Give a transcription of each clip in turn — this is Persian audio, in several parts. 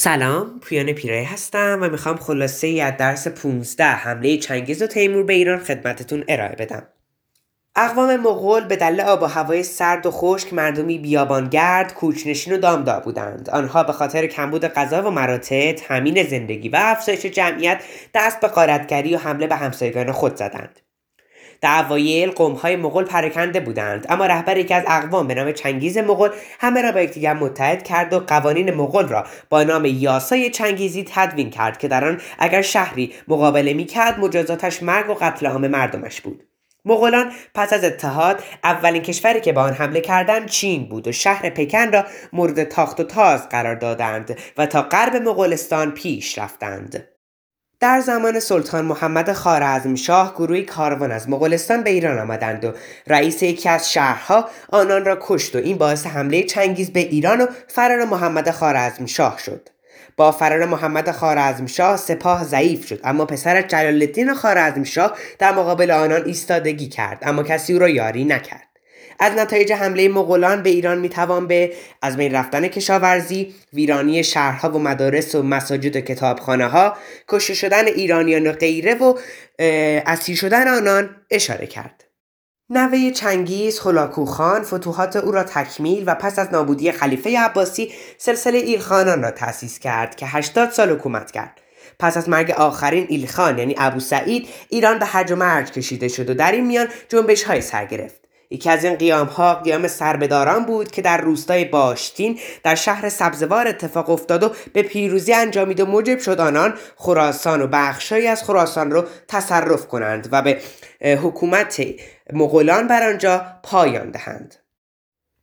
سلام پویان پیرای هستم و می‌خوام خلاصه ای از درس 15 حمله چنگیز و تیمور به ایران خدمتتون ارائه بدم. اقوام مغول به دلیل آب و هوای سرد و خشک مردمی بیابانگرد کوچنشین و دامدار بودند. آنها به خاطر کمبود غذا و مراتع تامین زندگی و افزایش جمعیت دست به غارتگری و حمله به همسایگان خود زدند. در اوایل قومهای مغول پراکنده بودند. اما رهبر یکی از اقوام به نام چنگیز مغول همه را با یکدیگر متحد کرد و قوانین مغول را با نام یاسای چنگیزی تدوین کرد که در آن اگر شهری مقابله می‌کرد مجازاتش مرگ و قتل عام مردمش بود. مغولان پس از اتحاد اولین کشوری که به آن حمله کردند چین بود و شهر پکن را مورد تاخت و تاز قرار دادند و تا غرب مغولستان پیش رفتند. در زمان سلطان محمد شاه گروهی کاروان از مغولستان به ایران آمدند و رئیس یکی از شهرها آنان را کشت و این باعث حمله چنگیز به ایران و فرار محمد شاه شد. با فرار محمد شاه سپاه ضعیف شد اما پسر جلال الدین شاه در مقابل آنان ایستادگی کرد اما کسی او را یاری نکرد. از نتایج حمله مغولان به ایران می‌توان به از بین رفتن کشاورزی ویرانی شهرها و مدارس و مساجد و کتابخانه ها کشته شدن ایرانیان و غیره و اسیر شدن آنان اشاره کرد. نوه چنگیز خلاکو خان فتوحات او را تکمیل و پس از نابودی خلیفه عباسی سلسله ایلخانان را تأسیس کرد که 80 سال حکومت کرد. پس از مرگ آخرین ایلخان یعنی ابو سعید ایران به هرج و مرج کشیده شد و در این میان جنبش های سر گرفت. یکی از این قیام ها قیام سربداران بود که در روستای باشتین در شهر سبزوار اتفاق افتاد و به پیروزی انجامید و موجب شد آنان خراسان و بخشهایی از خراسان رو تصرف کنند و به حکومت مغولان بر آنجا پایان دهند.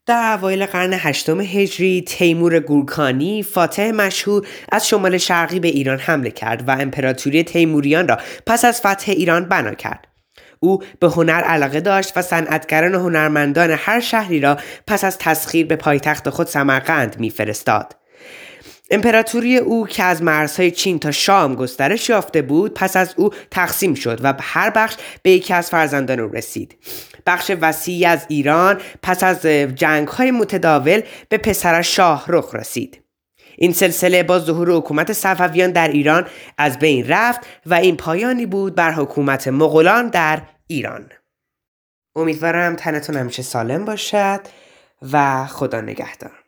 در اوایل قرن هشتم هجری تیمور گورکانی فاتح مشهور از شمال شرقی به ایران حمله کرد و امپراتوری تیموریان را پس از فتح ایران بنا کرد. او به هنر علاقه داشت و صنعتگران و هنرمندان هر شهری را پس از تسخیر به پایتخت خود سمرقند میفرستاد. امپراتوری او که از مرزهای چین تا شام گسترش یافته بود پس از او تقسیم شد و هر بخش به یکی از فرزندان او رسید. بخش وسیعی از ایران پس از جنگ های متداول به پسرش شاه رخ رسید. این سلسله با ظهور حکومت صفویان در ایران از بین رفت و این پایانی بود بر حکومت مغولان در ایران. امیدوارم تنتون همیشه سالم باشد و خدا نگهدار.